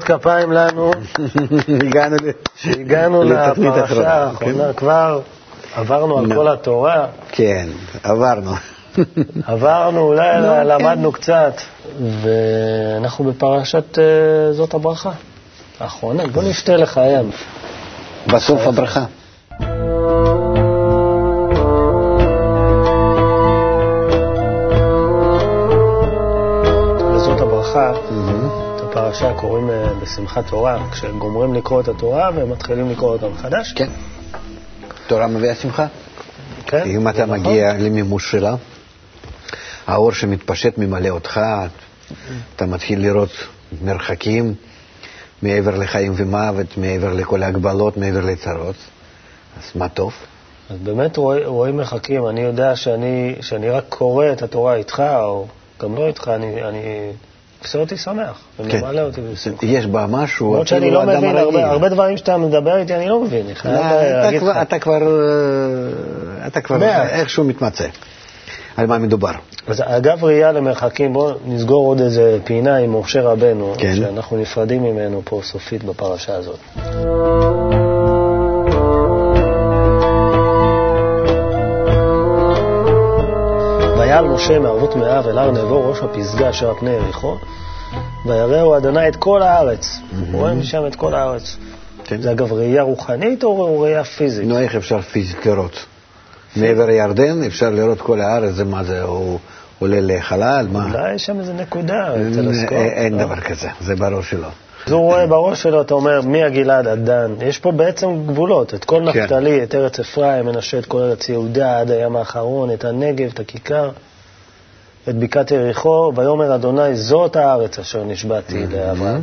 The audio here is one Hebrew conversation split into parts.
מחיאות כפיים לנו. הגענו שהגענו לפרשה האחרונה, כבר עברנו על כל התורה. כן, עברנו. עברנו, אולי כן. למדנו קצת, ואנחנו בפרשת אה, זאת הברכה. האחרונה, בוא נשתה לחיים. בסוף הברכה. וזאת הברכה, את הפרשה קוראים אה, בשמחת תורה, כשגומרים לקרוא את התורה ומתחילים לקרוא אותה מחדש. כן. תורה מביאה שמחה. כן, אם אתה נכון. מגיע למימוש שלה, האור שמתפשט ממלא אותך, אתה מתחיל לראות מרחקים מעבר לחיים ומוות, מעבר לכל ההגבלות, מעבר לצרות. אז מה טוב? אז באמת רואי- רואים מרחקים. אני יודע שאני, שאני רק קורא את התורה איתך, או גם לא איתך, אני, אני עושה אותי שמח, וממלא אותי. יש בה משהו, למרות שאני לא מבין. הרבה, הרבה דברים שאתה מדבר איתי אני לא מבין, לא, אתה כבר-. אתה כבר אה, אתה כבר. איכשהו מתמצא. על מה מדובר? אז אגב ראייה למרחקים, בואו נסגור עוד איזה פינה עם משה רבנו, כן. שאנחנו נפרדים ממנו פה סופית בפרשה הזאת. משה מערבות מאב אל הר נבו ראש הפסגה אשר על פני יריחו, ויראהו אדוני את כל הארץ. הוא רואה משם את כל הארץ. כן. זה אגב ראייה רוחנית או ראייה פיזית? נו, איך אפשר פיזית לראות? מעבר ירדן אפשר לראות כל הארץ, זה מה זה, הוא עולה לחלל? מה? אולי יש שם איזה נקודה, אין- טלסקופ. אין לא? דבר כזה, זה בראש שלו. אז הוא רואה בראש שלו, אתה אומר, מהגלעד עד דן. יש פה בעצם גבולות, את כל כן. נפתלי, את ארץ אפרים, מנשה, את כל ארץ יהודה עד הים האחרון, את הנגב, את הכיכר, את בקעת יריחו, ויאמר אדוני, זאת הארץ אשר נשבעתי לאברהם,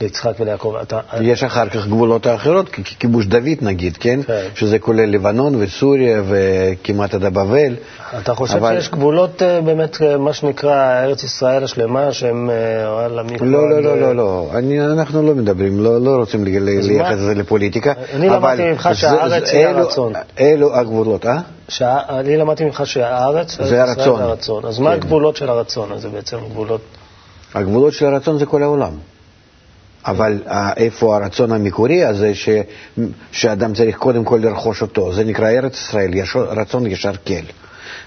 ליצחק וליעקב. אתה- יש אחר כך גבולות האחרות, כיבוש דוד נגיד, כן? כן. שזה כולל לבנון וסוריה וכמעט עד הבבל. אתה חושב אבל- שיש גבולות אה, באמת, אה, מה שנקרא, ארץ ישראל השלמה, שהם, אה, וואלה, מפה לא, לא, לא, לא, לא. אני, אנחנו לא מדברים, לא, לא רוצים לייחס? את זה לפוליטיקה. אני למדתי ממך שהארץ היא אלו- הרצון. אלו הגבולות, אה? אני למדתי ממך שהארץ, הרצון. זה הרצון. אז מה כן. הגבולות של הרצון הזה בעצם? גבולות... הגבולות של הרצון זה כל העולם. אבל אה, איפה הרצון המקורי הזה ש, שאדם צריך קודם כל לרכוש אותו, זה נקרא ארץ ישראל, יש רצון ישר כל.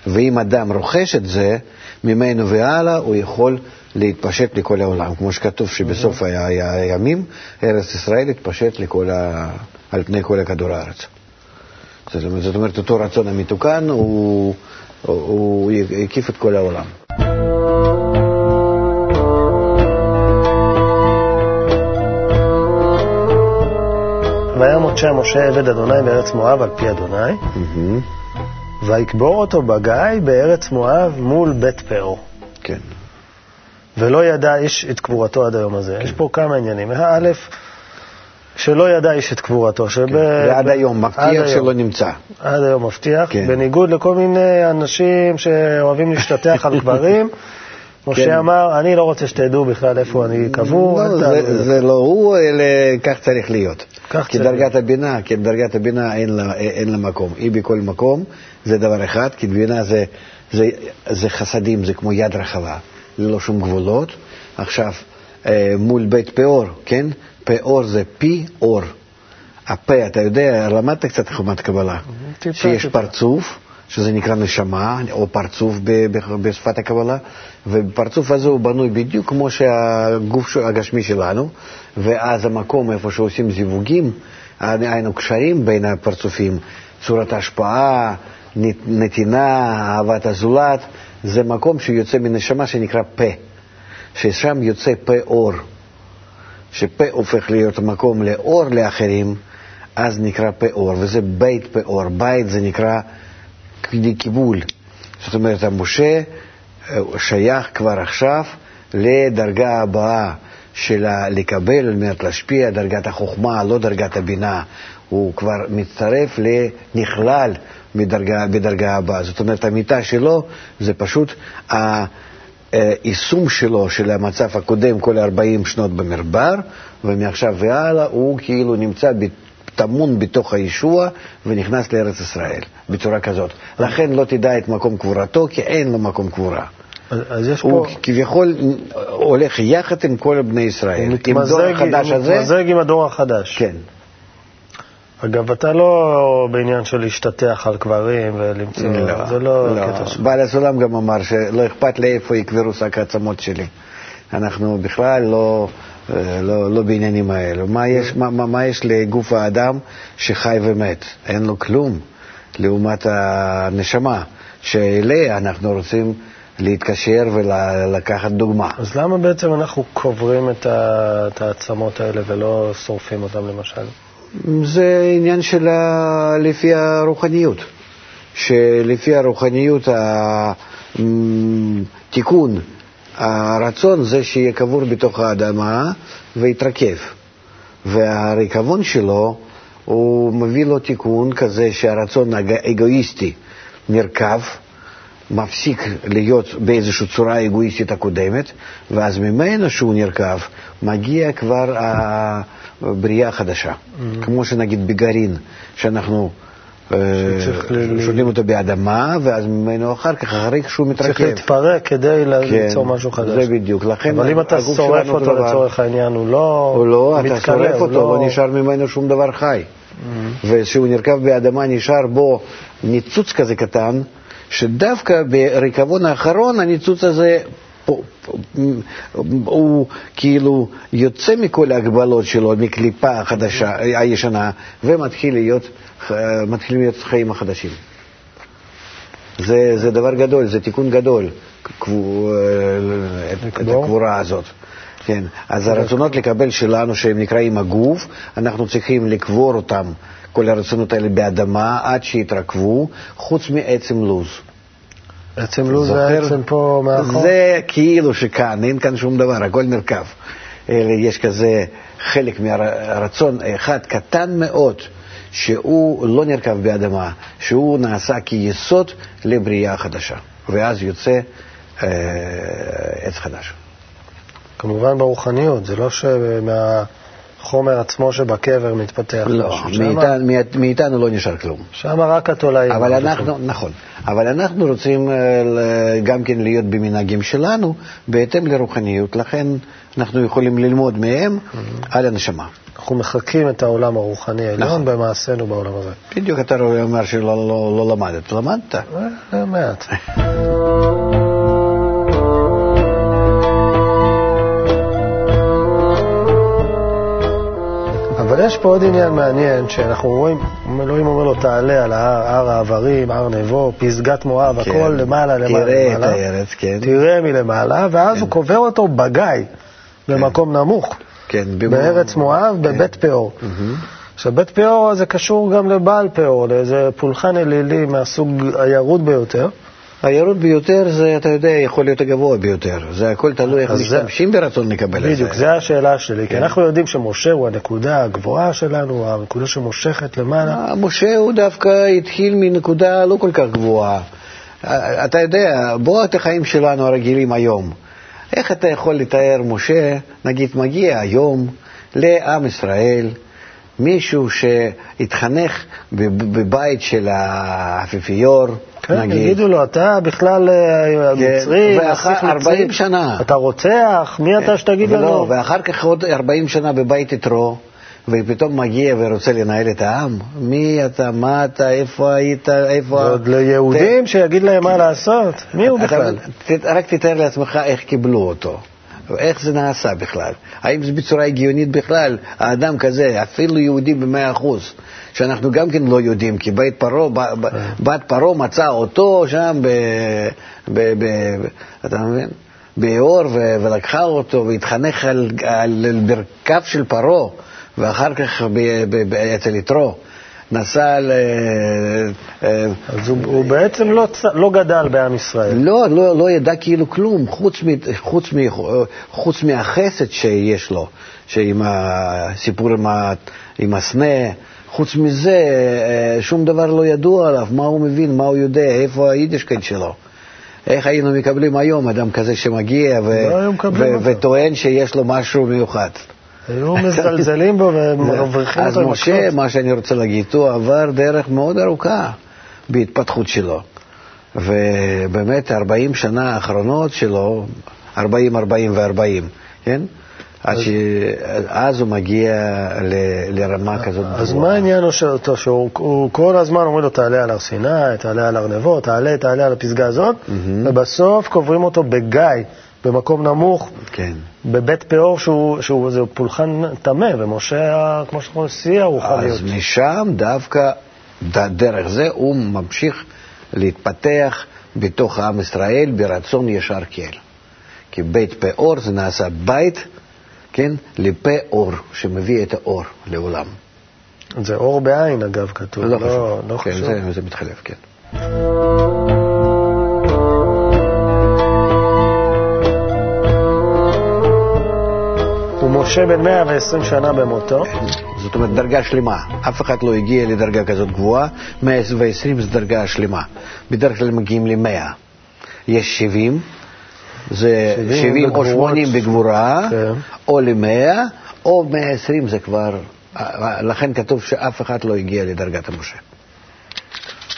ואם אדם רוכש את זה, ממנו והלאה הוא יכול להתפשט לכל העולם. כמו שכתוב שבסוף ה- ה- הימים, ארץ ישראל התפשט לכל ה... על פני כל הכדור הארץ. זאת אומרת, זאת אומרת, אותו רצון המתוקן הוא, הוא הקיף את כל העולם. שם משה עבד אדוני בארץ מואב על פי אדוני, מהמם. ויקבור אותו בגיא בארץ מואב מול בית פאור. כן. ולא ידע איש את קבורתו עד היום הזה. יש פה כמה עניינים. א', שלא ידע איש את קבורתו. שב... ועד היום, מבטיח. שלא נמצא. עד היום מבטיח, כן. בניגוד לכל מיני אנשים שאוהבים להשתטח על קברים. משה כן. אמר, אני לא רוצה שתדעו בכלל איפה אני קבור, לא, זה, לזה." זה לא הוא, אלא כך צריך להיות. כך כי צריך דרגת הבינה, כי דרגת הבינה אין לה, אין לה מקום. היא בכל מקום, זה דבר אחד, כי בינה זה, זה, זה חסדים, זה כמו יד רחבה, ללא שום גבולות. עכשיו, אה, מול בית פאור, כן? פאור זה פי אור. הפה, אתה יודע, למדת קצת חומת קבלה, שיש. פרצוף, שזה נקרא נשמה, או פרצוף בשפת הקבלה, ובפרצוף הזה הוא בנוי בדיוק כמו שהגוף הגשמי שלנו, ואז המקום איפה שעושים זיווגים, היינו קשרים בין הפרצופים, צורת השפעה, נת- נתינה, אהבת הזולת, זה מקום שיוצא מנשמה שנקרא פה, ששם יוצא פה אור. שפה הופך להיות מקום לאור לאחרים, אז נקרא פה אור, וזה בית פה אור. בית זה נקרא קיבול. זאת אומרת, המשה אה, שייך כבר עכשיו לדרגה הבאה של לקבל על מנת להשפיע, דרגת החוכמה, לא דרגת הבינה. הוא כבר מצטרף לנכלל מדרגה, בדרגה הבאה. זאת אומרת, המיטה שלו זה פשוט היישום שלו, של המצב הקודם, כל 40 שנות במרבר, ומעכשיו והלאה הוא כאילו נמצא טמון בתוך הישוע ונכנס לארץ ישראל בצורה כזאת. לכן לא תדע את מקום קבורתו, כי אין לו מקום קבורה. אז- יש הוא פה... כביכול הולך יחד עם כל בני ישראל. הוא עם מתמזג, דור החדש הוא הזה, מתמזג עם הדור החדש. כן. אגב, אתה לא בעניין של להשתטח על קברים ולמצוא... זה לא הקטע שלך. בעל הסולם גם אמר שלא אכפת לי איפה יקברו שק העצמות שלי. אנחנו בכלל לא, לא, לא בעניינים האלו. מה יש, מה, מה, מה יש לגוף האדם שחי ומת? אין לו כלום לעומת הנשמה, שאליה אנחנו רוצים להתקשר ולקחת דוגמה. אז למה בעצם אנחנו קוברים את ה- את העצמות האלה ולא שורפים אותם למשל? זה עניין של ה- לפי הרוחניות, שלפי הרוחניות התיקון, הרצון זה שיהיה קבור בתוך האדמה ויתרכב, והריקבון שלו הוא מביא לו תיקון כזה שהרצון האגואיסטי נרקב, מפסיק להיות באיזושהי צורה אגואיסטית הקודמת, ואז ממנו שהוא נרקב, מגיע כבר הבריאה החדשה. Mm-hmm. כמו שנגיד בגרעין, שאנחנו אה, שותלים אותו באדמה, ואז ממנו אחר כך, אחרי שהוא מתרכב. צריך להתפרק כדי כן, ליצור משהו חדש. זה בדיוק. לכן אבל אם אתה שורף אותו. לצורך העניין, הוא לא או לא, אתה שורף הוא אותו, לא נשאר ממנו שום דבר חי. Mm-hmm. וכשהוא נרקב באדמה נשאר בו ניצוץ כזה קטן, שדווקא בריקבון האחרון הניצוץ הזה פה- הוא כאילו יוצא מכל ההגבלות שלו, מקליפה החדשה, הישנה, ומתחיל להיות, מתחילים להיות חיים החדשים. זה, זה דבר גדול, זה תיקון גדול, קבור- את, את לקבור? הקבורה הזאת. כן, אז הרצונות לקבל שלנו, שהם נקראים הגוף, אנחנו צריכים לקבור אותם, כל הרצונות האלה באדמה, עד שיתרכבו, חוץ מעצם לוז. עצם לוז זוכר? העצם פה מאחור. זה כאילו שכאן, אין כאן שום דבר, הכל נרקב. אלא יש כזה חלק מהרצון אחד קטן מאוד, שהוא לא נרקב באדמה, שהוא נעשה כיסוד לבריאה חדשה, ואז יוצא אה, עץ חדש. כמובן ברוחניות, זה לא שמהחומר עצמו שבקבר מתפתח לא, משהו. שמה- מאיתנו, מאיתנו לא נשאר כלום. שמה רק התולעים. אבל. אנחנו, נכון, אבל אנחנו רוצים אה, גם כן להיות במנהגים שלנו בהתאם לרוחניות, לכן אנחנו יכולים ללמוד מהם על הנשמה. אנחנו מחקים את העולם הרוחני העליון נכון. במעשינו בעולם הזה. בדיוק אתה אומר שלא לא, לא למדת, למדת. אה, אה, מעט. אבל יש פה עוד עניין מעניין, שאנחנו רואים, אלוהים אומר לו, תעלה על ההר, הר העברים, הר נבו, פסגת מואב, כן. הכל למעלה, למעלה, תראה את למעלה. הארץ, כן. תראה מלמעלה, ואז הוא קובר אותו בגיא, במקום נמוך, כן, בארץ מואב, בבית פאור. עכשיו, בית פאור זה קשור גם לבעל פאור, לאיזה פולחן אלילי מהסוג הירוד ביותר. הירוד ביותר זה, אתה יודע, יכול להיות הגבוה ביותר. זה הכל תלוי איך אז זה- משתמשים ברצון לקבל את זה. בדיוק, זו השאלה שלי, כי אנחנו יודעים שמשה הוא הנקודה הגבוהה שלנו, הנקודה שמושכת למעלה. אה, משה הוא דווקא התחיל מנקודה לא כל כך גבוהה. אה, אתה יודע, בוא את החיים שלנו הרגילים היום. איך אתה יכול לתאר משה, נגיד, מגיע היום לעם ישראל, מישהו שהתחנך בב- בבית של האפיפיור, כן, נגיד, יגידו לו, אתה בכלל אה, מצרי, ואחר נסיך 40 מצרי, שנה. אתה רוצח, מי אתה שתגיד ולא, לנו? ואחר כך עוד 40 שנה בבית יתרו, ופתאום מגיע ורוצה לנהל את העם. מי אתה, מה אתה, איפה היית, איפה... ועוד ליהודים שיגיד להם מה לעשות? מי הוא אתה- בכלל? ת- רק תתאר לעצמך איך קיבלו אותו. איך זה נעשה בכלל? האם זה בצורה הגיונית בכלל? האדם כזה, אפילו יהודי במאה אחוז, שאנחנו גם כן לא יודעים, כי בית פרעה, ב- ב- בת פרעה מצא אותו שם, ב, ב, ב, אתה מבין? באור, ו- ולקחה אותו והתחנך על, על, על ברכיו של פרעה, ואחר כך ב- ב- ב- אצל יתרו. נסע ל... אה, אז הוא, הוא בעצם לא. לא גדל בעם ישראל. לא, לא, לא ידע כאילו כלום, חוץ, מ, חוץ, מ, חוץ מהחסד שיש לו, שעם הסיפור עם, ה, עם הסנה, חוץ מזה אה, שום דבר לא ידוע עליו, מה הוא מבין, מה הוא יודע, איפה היידישקייט שלו. איך היינו מקבלים היום אדם כזה שמגיע ו- לא ו-. וטוען שיש לו משהו מיוחד. היו מזלזלים בו ומבריחים אז אותו משה, במכות. מה שאני רוצה להגיד, הוא עבר דרך מאוד ארוכה בהתפתחות שלו. ובאמת 40 שנה האחרונות שלו, 40, 40 ו-40, כן? עד ש... אז הוא מגיע ל... לרמה כזאת גבוהה. אז מה העניין אותו, שהוא הוא כל הזמן אומרים לו, תעלה על הר סיני, תעלה על הר נבו, תעלה, תעלה על הפסגה הזאת, ובסוף קוברים אותו בגיא, במקום נמוך, כן. בבית פאור, שהוא, שהוא איזה פולחן טמא, ומשה, כמו שאנחנו אומרים, שיא הרוחניות. אז משם דווקא, דרך זה, הוא ממשיך להתפתח בתוך עם ישראל ברצון ישר כל. כי בית פאור זה נעשה בית, כן, לפה אור, שמביא את האור לעולם. זה אור בעין, אגב, כתוב. לא חשוב. לא כן, חשוב. זה, זה מתחלף, כן. ומשה בן 120 שנה במותו. זאת אומרת, דרגה שלמה. אף אחד לא הגיע לדרגה כזאת גבוהה, 120 זה דרגה שלמה. בדרך כלל מגיעים ל-100. יש 70, זה 70 70 או בגבורות. 80 בגבורה, כן. או ל-100, או 120 זה כבר... לכן כתוב שאף אחד לא הגיע לדרגת המשה.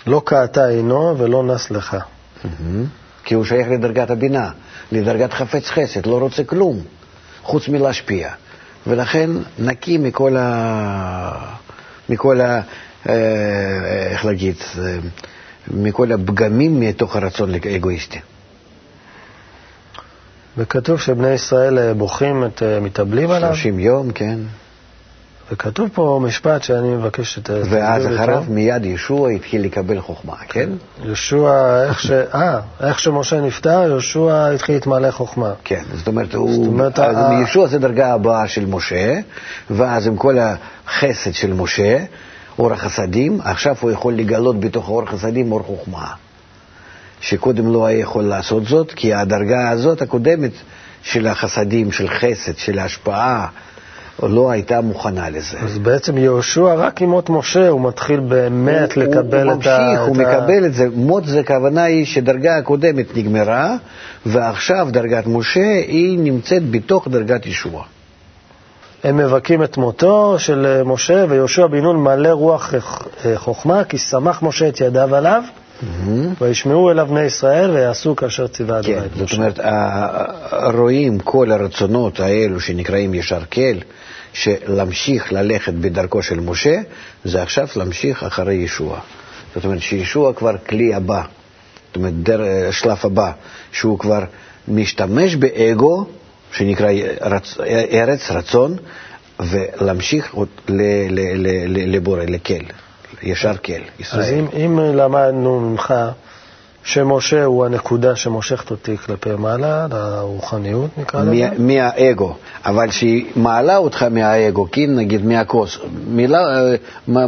לא קעתה עינו ולא נס לך. כי הוא שייך לדרגת הבינה, לדרגת חפץ חסד, לא רוצה כלום, חוץ מלהשפיע. ולכן נקי מכל ה... מכל ה... אה, איך להגיד? אה, מכל הפגמים מתוך הרצון האגואיסטי. וכתוב שבני ישראל אה, בוכים, את, אה, מתאבלים עליו, 30 יום, כן. וכתוב פה משפט שאני מבקש שת... ואז אחריו. מיד ישוע התחיל לקבל חוכמה, כן? יהושע, איך ש... אה, איך שמשה נפטר, יהושע התחיל להתמלא חוכמה. כן, זאת אומרת, הוא, אומרת, אז ה- ישוע זה דרגה הבאה של משה, ואז עם כל החסד של משה, אור החסדים, עכשיו הוא יכול לגלות בתוך אור החסדים אור חוכמה. שקודם לא היה יכול לעשות זאת, כי הדרגה הזאת הקודמת של החסדים, של חסד, של ההשפעה, לא הייתה מוכנה לזה. אז בעצם יהושע, רק עם מות משה, הוא מתחיל באמת הוא- לקבל הוא את ה... ממשיך, הוא את ה- מקבל את זה. מות זה הכוונה היא שדרגה הקודמת נגמרה, ועכשיו דרגת משה היא נמצאת בתוך דרגת ישוע. הם מבכים את מותו של משה, ויהושע בן נון מלא רוח חוכמה, כי שמח משה את ידיו עליו, וישמעו אליו בני ישראל, ויעשו כאשר ציווה אדוני כן, את זאת משה. אומרת, ה- רואים כל הרצונות האלו שנקראים ישר כל, שלהמשיך ללכת בדרכו של משה, זה עכשיו להמשיך אחרי ישוע. זאת אומרת שישוע כבר כלי הבא, זאת אומרת, דר, שלב הבא, שהוא כבר משתמש באגו, שנקרא רצ, ארץ, רצון, ולהמשיך עוד ל- ל- ל- ל- לבורא, לקל, ישר כל, ישראל. אז אם, אם למדנו ממך שמשה הוא הנקודה שמושכת אותי כלפי מעלה, לרוחניות נקרא לזה, מה- מהאגו, אבל שהיא מעלה אותך מהאגו, כן, נגיד מהכוס, מילה, אה,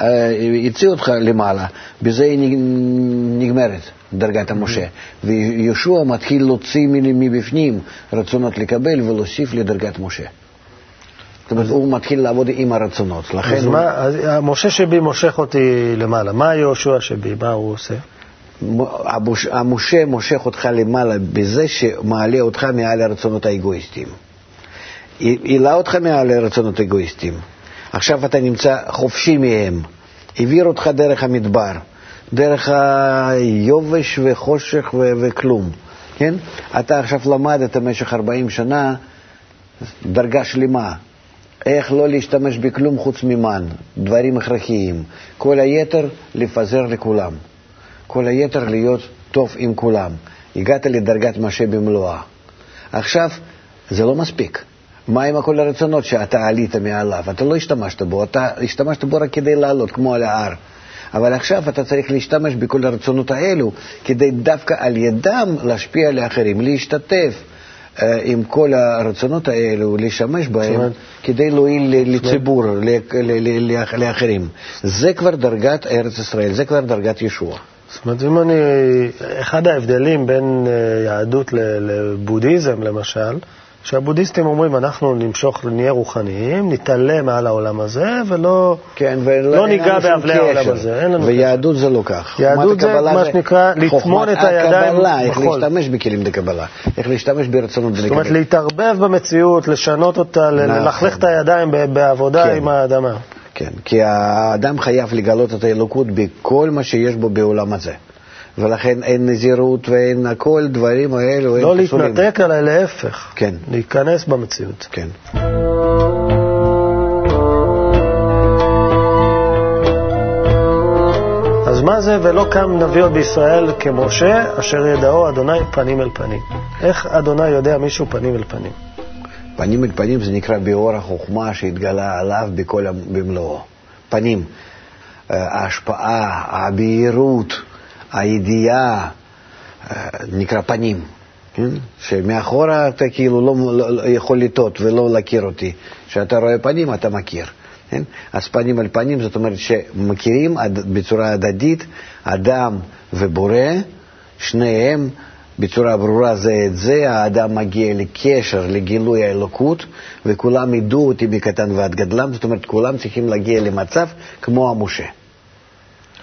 אה, הציע אותך למעלה, בזה היא נג- נגמרת דרגת המשה. וישוע מתחיל להוציא מבפנים רצונות לקבל ולהוסיף לדרגת משה. זאת אומרת, הוא מתחיל לעבוד עם הרצונות, לכן אז הוא... מה, אז משה שבי מושך אותי למעלה, מה יהושע שבי, מה הוא עושה? המוש- המשה מושך אותך למעלה בזה שמעלה אותך מעל הרצונות האגואיסטיים. העלה אותך מעל הרצונות האגואיסטיים. עכשיו אתה נמצא חופשי מהם. העביר אותך דרך המדבר, דרך היובש וחושך ו- וכלום, כן? אתה עכשיו למדת במשך 40 שנה דרגה שלמה. איך לא להשתמש בכלום חוץ ממן, דברים הכרחיים. כל היתר לפזר לכולם. כל היתר להיות טוב עם כולם. הגעת לדרגת משה במלואה. עכשיו, זה לא מספיק. מה עם כל הרצונות שאתה עלית מעליו? אתה לא השתמשת בו, אתה השתמשת בו רק כדי לעלות, כמו על ההר. אבל עכשיו אתה צריך להשתמש בכל הרצונות האלו, כדי דווקא על ידם להשפיע על האחרים, להשתתף עם כל הרצונות האלו, לשמש בהם, כדי להועיל לציבור, לאחרים. זה כבר דרגת ארץ ישראל, זה כבר דרגת ישוע. זאת אומרת, אם אני... אחד ההבדלים בין אה, יהדות לבודהיזם, למשל, שהבודהיסטים אומרים, אנחנו נמשוך, נהיה רוחניים, נתעלה מעל העולם הזה, ולא כן, לא ניגע באבלי העולם קשר. הזה, אין לנו ויהדות זה לא כך. יהדות זה מה שנקרא לטמון את הידיים הקבלה, איך בחול. להשתמש בכלים דקבלה, איך להשתמש ברצונות זאת אומרת, דקבלה. להתערבב במציאות, לשנות אותה, נכון. ללכלך את הידיים בעבודה כן. עם האדמה. כן, כי האדם חייב לגלות את האלוקות בכל מה שיש בו בעולם הזה. ולכן אין נזירות ואין הכל, דברים האלו, לא הם פסולים. להתנתק, אלא להפך. כן. להיכנס במציאות. כן. אז מה זה ולא קם נביא עוד בישראל כמשה, אשר ידעו אדוני פנים אל פנים? איך אדוני יודע מישהו פנים אל פנים? פנים אל פנים זה נקרא ביאור החוכמה שהתגלה עליו בכל ה- במלואו. פנים, אה, ההשפעה, הבהירות, הידיעה, אה, נקרא פנים. כן? שמאחורה אתה כאילו לא, לא, לא יכול לטעות ולא להכיר אותי. כשאתה רואה פנים אתה מכיר. כן? אז פנים על פנים זאת אומרת שמכירים בצורה הדדית אדם ובורא, שניהם בצורה ברורה זה את זה, האדם מגיע לקשר, לגילוי האלוקות, וכולם ידעו אותי מקטן ועד גדלם, זאת אומרת, כולם צריכים להגיע למצב כמו המשה.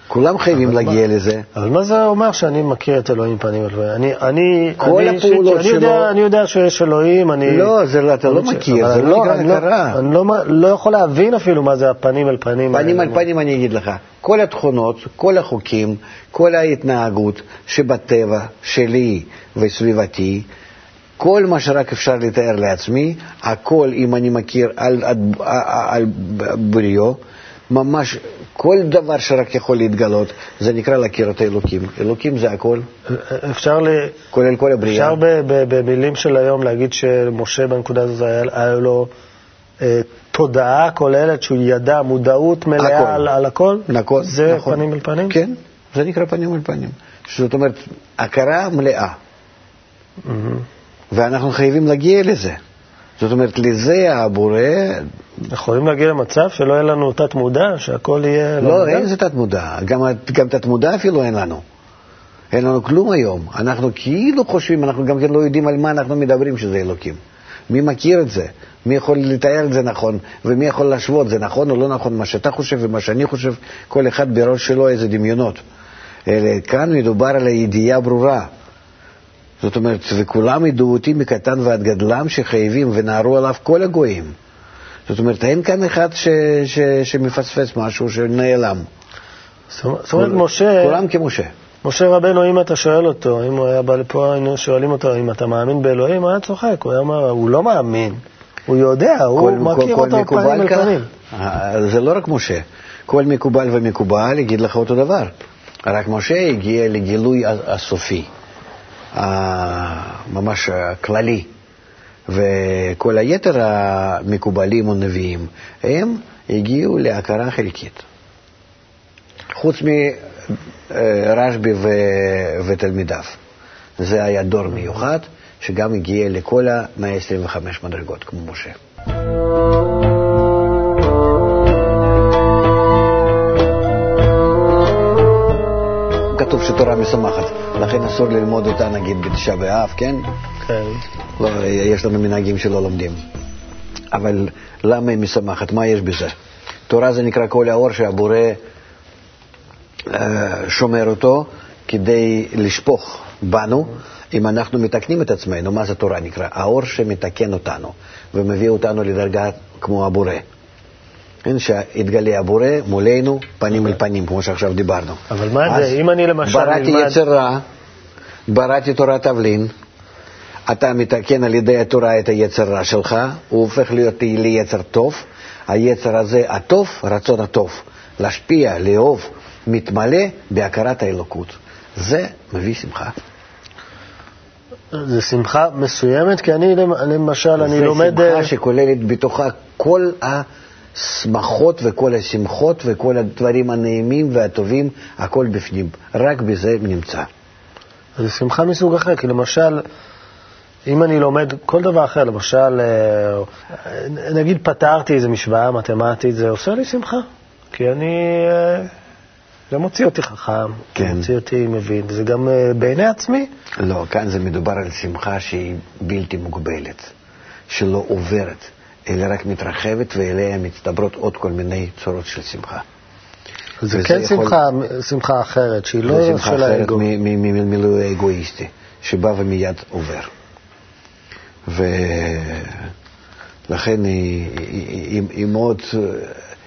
כולם חייבים להגיע מה- לזה. אבל מה זה אומר שאני מכיר את אלוהים פנים אל פנים? אני, אני, כל אני, הפעולות אני יודע, שלו- אני יודע שיש אלוהים, אני... לא, זה לא- אתה לא מכיר, זה לא נקרא אני הכרה. אני לא, לא יכול להבין אפילו מה זה הפנים אל פנים. פנים על האלה. פנים אני אגיד לך, כל התכונות, כל החוקים, כל ההתנהגות שבטבע שלי וסביבתי, כל מה שרק אפשר לתאר לעצמי, הכל אם אני מכיר על, על, על בריאו, ממש כל דבר שרק יכול להתגלות, זה נקרא להכיר את האלוקים. אלוקים זה הכל, אפשר, ל... כולל כל הבריאה. אפשר במילים של היום להגיד שמשה בנקודה הזאת היה, לו אה, תודעה כוללת, שהוא ידע מודעות מלאה הכל. על, על הכל? נכון, זה נכון. פנים אל פנים? כן, זה נקרא פנים על פנים. זאת אומרת, הכרה מלאה. ואנחנו חייבים להגיע לזה. זאת אומרת, לזה הבורא, יכולים להגיע למצב שלא יהיה לנו תת מודע, שהכל יהיה... לא, מודע? אין זה תת-מודע, גם, גם תת-מודע אפילו אין לנו. אין לנו כלום היום. אנחנו כאילו חושבים, אנחנו גם כן לא יודעים על מה אנחנו מדברים שזה אלוקים. מי מכיר את זה? מי יכול לתאר את זה נכון? ומי יכול להשוות, זה נכון או לא נכון? מה שאתה חושב ומה שאני חושב, כל אחד בראש שלו איזה דמיונות. אלא כאן מדובר על הידיעה ברורה. זאת אומרת, וכולם ידעו אותי מקטן ועד גדלם שחייבים ונערו עליו כל הגויים. זאת אומרת, אין כאן אחד ש, ש, שמפספס משהו, שנעלם. זאת אומרת, משה, כולם כמשה. משה רבנו, אם אתה שואל אותו, אם הוא היה בא לפה, היינו שואלים אותו, אם אתה מאמין באלוהים, הוא היה צוחק, הוא היה אומר, הוא לא מאמין, הוא יודע, הוא מכיר אותו פנים אל. פנים. זה לא רק משה. כל מקובל ומקובל יגיד לך אותו דבר. רק משה הגיע לגילוי הסופי, ממש הכללי. וכל היתר המקובלים או נביאים, הם הגיעו להכרה חלקית. חוץ מרשב"י ו- ותלמידיו. זה היה דור מיוחד, שגם הגיע לכל ה-125 מדרגות, כמו משה. שתורה משמחת, לכן אסור ללמוד אותה נגיד בתשעה באב, כן? כן. לא, יש לנו מנהגים שלא לומדים. אבל למה היא משמחת? מה יש בזה? תורה זה נקרא כל האור שהבורא אה, שומר אותו כדי לשפוך בנו, אם אנחנו מתקנים את עצמנו. מה זה תורה נקרא? האור שמתקן אותנו ומביא אותנו לדרגה כמו הבורא. כן, שהתגלה הבורא מולנו פנים אל פנים, כמו שעכשיו דיברנו. אבל מה זה, אם אני למשל בראתי נלמד... יצר רע, בראתי תורת תבלין, אתה מתקן על ידי התורה את היצר רע שלך, הוא הופך להיות ליצר טוב. היצר הזה, הטוב, רצון הטוב, להשפיע, לאהוב, מתמלא בהכרת האלוקות. זה מביא שמחה. זה שמחה מסוימת, כי אני למ- למשל, אני לומד... זה שמחה אה, שכוללת בתוכה כל השמחות וכל השמחות וכל הדברים הנעימים והטובים, הכל בפנים. רק בזה נמצא. זה שמחה מסוג אחר, כי למשל, אם אני לומד כל דבר אחר, למשל, אה, נגיד פתרתי איזו משוואה מתמטית, זה עושה לי שמחה, כי אני... אה, זה מוציא אותי חכם, כן. מוציא אותי מבין, זה גם אה, בעיני עצמי. לא, כאן זה מדובר על שמחה שהיא בלתי מוגבלת, שלא עוברת, אלא רק מתרחבת ואליה מצטברות עוד כל מיני צורות של שמחה. זה כן יכול- שמחה, שמחה אחרת, שהיא לא שמחה של אחרת האגו. מ- מ- ממילוי האגואיסטי, שבא ומיד עובר. ולכן היא, היא, היא, מאוד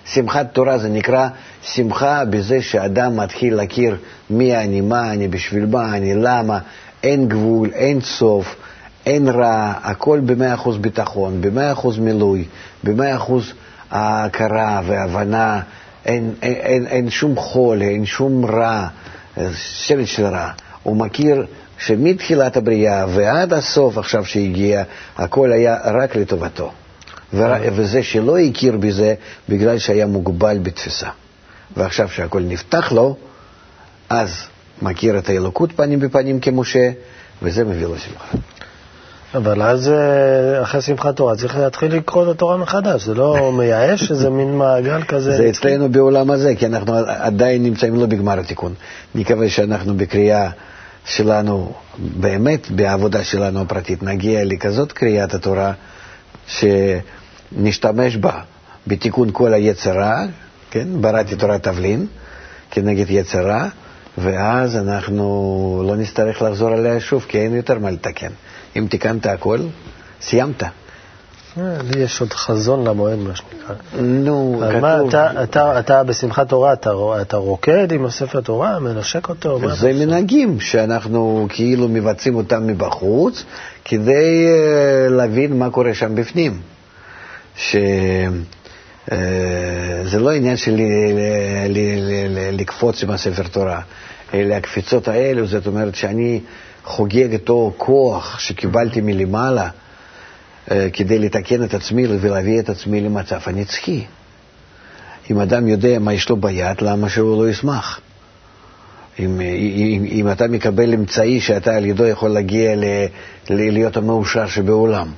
שמחת תורה זה נקרא שמחה בזה שאדם מתחיל להכיר מי אני, מה אני, בשביל מה אני, למה, אין גבול, אין סוף, אין רע, הכל במאה אחוז ביטחון, במאה אחוז מילוי, במאה אחוז ההכרה והבנה, אין, אין, אין, אין שום חול, אין שום רע, שלט של רע. הוא מכיר שמתחילת הבריאה ועד הסוף עכשיו שהגיע, הכל היה רק לטובתו. וזה שלא הכיר בזה בגלל שהיה מוגבל בתפיסה. ועכשיו שהכל נפתח לו, אז מכיר את האלוקות פנים בפנים כמשה, וזה מביא לו שמחה. אבל אז אה, אחרי שמחת תורה צריך להתחיל לקרוא את התורה מחדש, זה לא מייאש, זה מין מעגל כזה. זה אצלנו בעולם הזה, כי אנחנו עדיין נמצאים לא בגמר התיקון. נקווה שאנחנו בקריאה שלנו, באמת בעבודה שלנו הפרטית, נגיע לכזאת קריאת התורה, שנשתמש בה בתיקון כל היצרה, כן? בראתי תורת תבלין כנגד יצרה, ואז אנחנו לא נצטרך לחזור עליה שוב, כי אין יותר מה לתקן. אם תיקנת הכל, סיימת. אה, לי יש עוד חזון למועד, מה שנקרא. נו, כתוב... מה, אתה, אתה, אתה בשמחת תורה, אתה, אתה רוקד עם הספר תורה, מנשק אותו? זה מנהגים שאנחנו כאילו מבצעים אותם מבחוץ, כדי uh, להבין מה קורה שם בפנים. שזה uh, לא עניין של לקפוץ עם הספר תורה, אלא הקפיצות האלו, זאת אומרת שאני חוגג אותו כוח שקיבלתי מלמעלה. אה, כדי לתקן את עצמי ולהביא את עצמי למצב הנצחי. אם אדם יודע מה יש לו ביד, למה שהוא לא ישמח? אם, אם, אם אתה מקבל אמצעי שאתה על ידו יכול להגיע ל, ל, להיות המאושר שבעולם.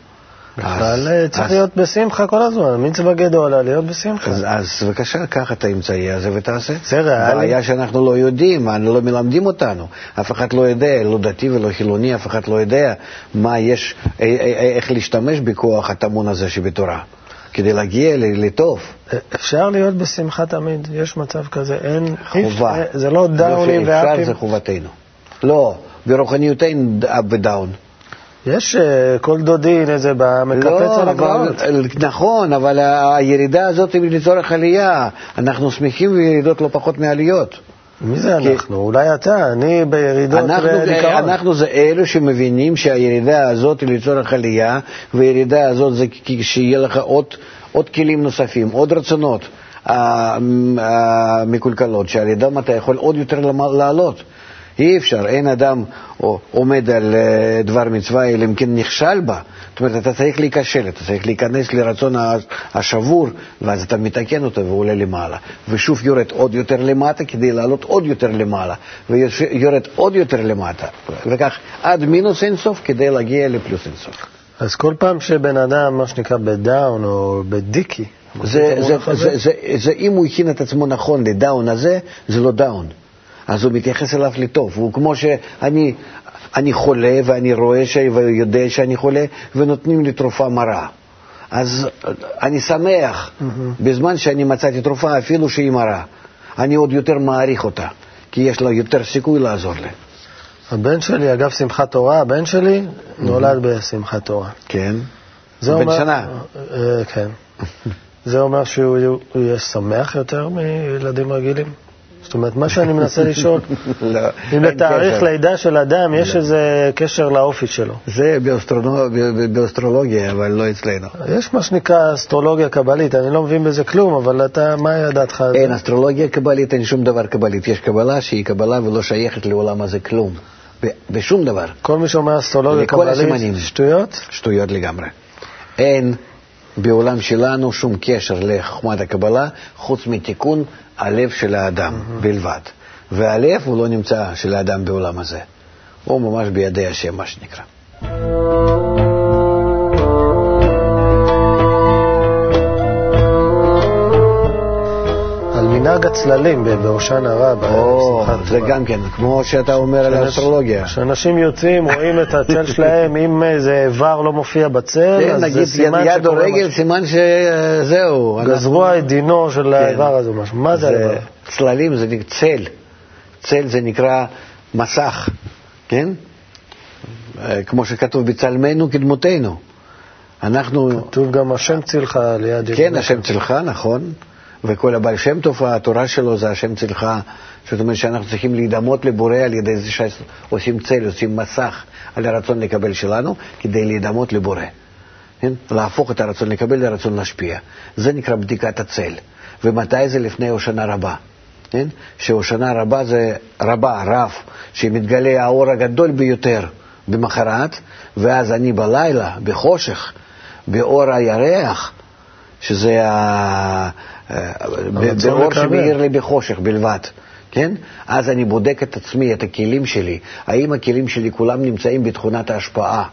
בכלל אה, צריך אז, להיות בשמחה כל הזמן, מצווה גדולה, להיות בשמחה. אז, אז בבקשה, קח את האמצעי הזה ותעשה. זה ריאלי. בעיה שאנחנו לא יודעים, לא מלמדים אותנו. אף אחד לא יודע, לא דתי ולא חילוני, אף אחד לא יודע מה יש, אה, אה, איך להשתמש בכוח הטמון הזה שבתורה. כדי להגיע לטוב. אפשר להיות בשמחה תמיד, יש מצב כזה, אין... חובה. זה לא דאונים ואפים. אפשר זה חובתנו. לא, ברוחניותנו אין אפ ודאון. יש אה, כל דודין איזה מקפץ לא, על הגבעות. נכון, אבל הירידה הזאת היא לצורך עלייה. אנחנו שמחים בירידות לא פחות מעליות. מי זה כי... אנחנו? אולי אתה, אני בירידות ודיכאון. אנחנו זה אלו שמבינים שהירידה הזאת היא לצורך עלייה, והירידה הזאת זה שיהיה לך עוד, עוד כלים נוספים, עוד רצונות המקולקלות, שעל ידם אתה יכול עוד יותר לעלות. אי אפשר, אין אדם עומד על אה, דבר מצווה אלא אם כן נכשל בה. זאת אומרת, אתה צריך להיכשל, אתה צריך להיכנס לרצון השבור, ואז אתה מתקן אותו ועולה למעלה. ושוב יורד עוד יותר למטה כדי לעלות עוד יותר למעלה, ויורד עוד יותר למטה, וכך עד מינוס אינסוף כדי להגיע לפלוס אינסוף. אז כל פעם שבן אדם, מה שנקרא ב down או בדיקי, זה, זה, זה, זה, זה, זה, אם הוא הכין את עצמו נכון ל down הזה, זה לא down. אז הוא מתייחס אליו לטוב. הוא כמו שאני אני חולה ואני רואה ש... ויודע שאני חולה, ונותנים לי תרופה מרה. אז אני שמח mm-hmm. בזמן שאני מצאתי תרופה, אפילו שהיא מרה. אני עוד יותר מעריך אותה, כי יש לה יותר סיכוי לעזור לי. הבן שלי, אגב שמחת תורה, הבן שלי mm-hmm. נולד בשמחת תורה. כן. בן אומר, שנה. אה, כן. זה אומר שהוא יהיה שמח יותר מילדים רגילים? זאת אומרת, מה שאני מנסה לשאול, לא, אם לתאריך לידה של אדם יש לא. איזה קשר לאופי שלו. זה באסטרולוגיה, אבל לא אצלנו. יש מה שנקרא אסטרולוגיה קבלית, אני לא מבין בזה כלום, אבל אתה, מה זה? אין אסטרולוגיה קבלית, אין שום דבר קבלית. יש קבלה שהיא קבלה ולא שייכת לעולם הזה כלום. בשום דבר. כל מי שאומר אסטרולוגיה קבלית, שטויות? שטויות לגמרי. אין בעולם שלנו שום קשר לחוכמת הקבלה, חוץ מתיקון הלב של האדם mm-hmm. בלבד. והלב הוא לא נמצא של האדם בעולם הזה. הוא ממש בידי השם, מה שנקרא. מנהג הצללים בהושענא רבה. או, זה גם כן, כמו שאתה אומר על האסטרולוגיה. כשאנשים יוצאים, רואים את הצל שלהם, אם איזה איבר לא מופיע בצל, אז זה סימן. יד או רגל, סימן שזהו. גזרו את דינו של כן. האיבר הזה, משהו. מה זה האיבר? צללים זה צל. צל זה נקרא מסך, כן? אה, כמו שכתוב, בצלמנו כדמותנו. אנחנו... כתוב גם השם צילך ליד... כן, השם צילך, נכון. וכל הבעל שם טוב, התורה שלו זה השם צלך, זאת אומרת שאנחנו צריכים להידמות לבורא על ידי זה שעושים צל, עושים מסך על הרצון לקבל שלנו, כדי להידמות לבורא. כן? להפוך את הרצון לקבל לרצון להשפיע. זה נקרא בדיקת הצל. ומתי זה לפני הושנה רבה? כן? שהושנה רבה זה רבה, רב, שמתגלה האור הגדול ביותר במחרת, ואז אני בלילה, בחושך, באור הירח, שזה. באור שמאיר לי בחושך בלבד, כן? אז אני בודק את עצמי, את הכלים שלי. האם הכלים שלי כולם נמצאים בתכונת ההשפעה?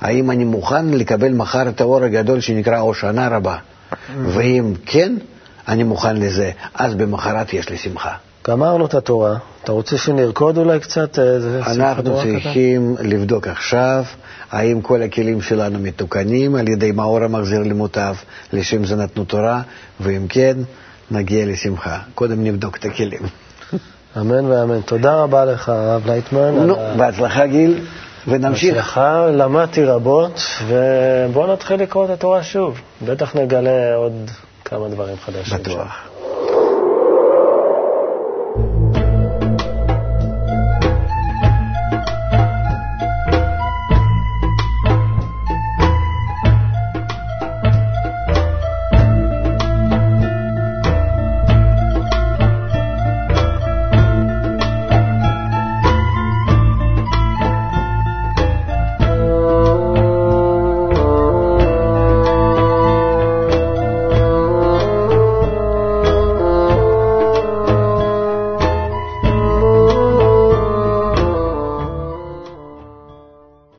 האם אני מוכן לקבל מחר את האור הגדול שנקרא הושענא רבה? ואם כן, אני מוכן לזה, אז במחרת יש לי שמחה. גמרנו את התורה. אתה רוצה שנרקוד אולי קצת? אנחנו צריכים לבדוק עכשיו האם כל הכלים שלנו מתוקנים על ידי מאור המחזיר למוטב, לשם זה נתנו תורה, ואם כן, נגיע לשמחה. קודם נבדוק את הכלים. אמן ואמן. תודה רבה לך, הרב לייטמן. נו, בהצלחה גיל, ונמשיך. בהצלחה, למדתי רבות, ובואו נתחיל לקרוא את התורה שוב. בטח נגלה עוד כמה דברים חדשים. בטוח.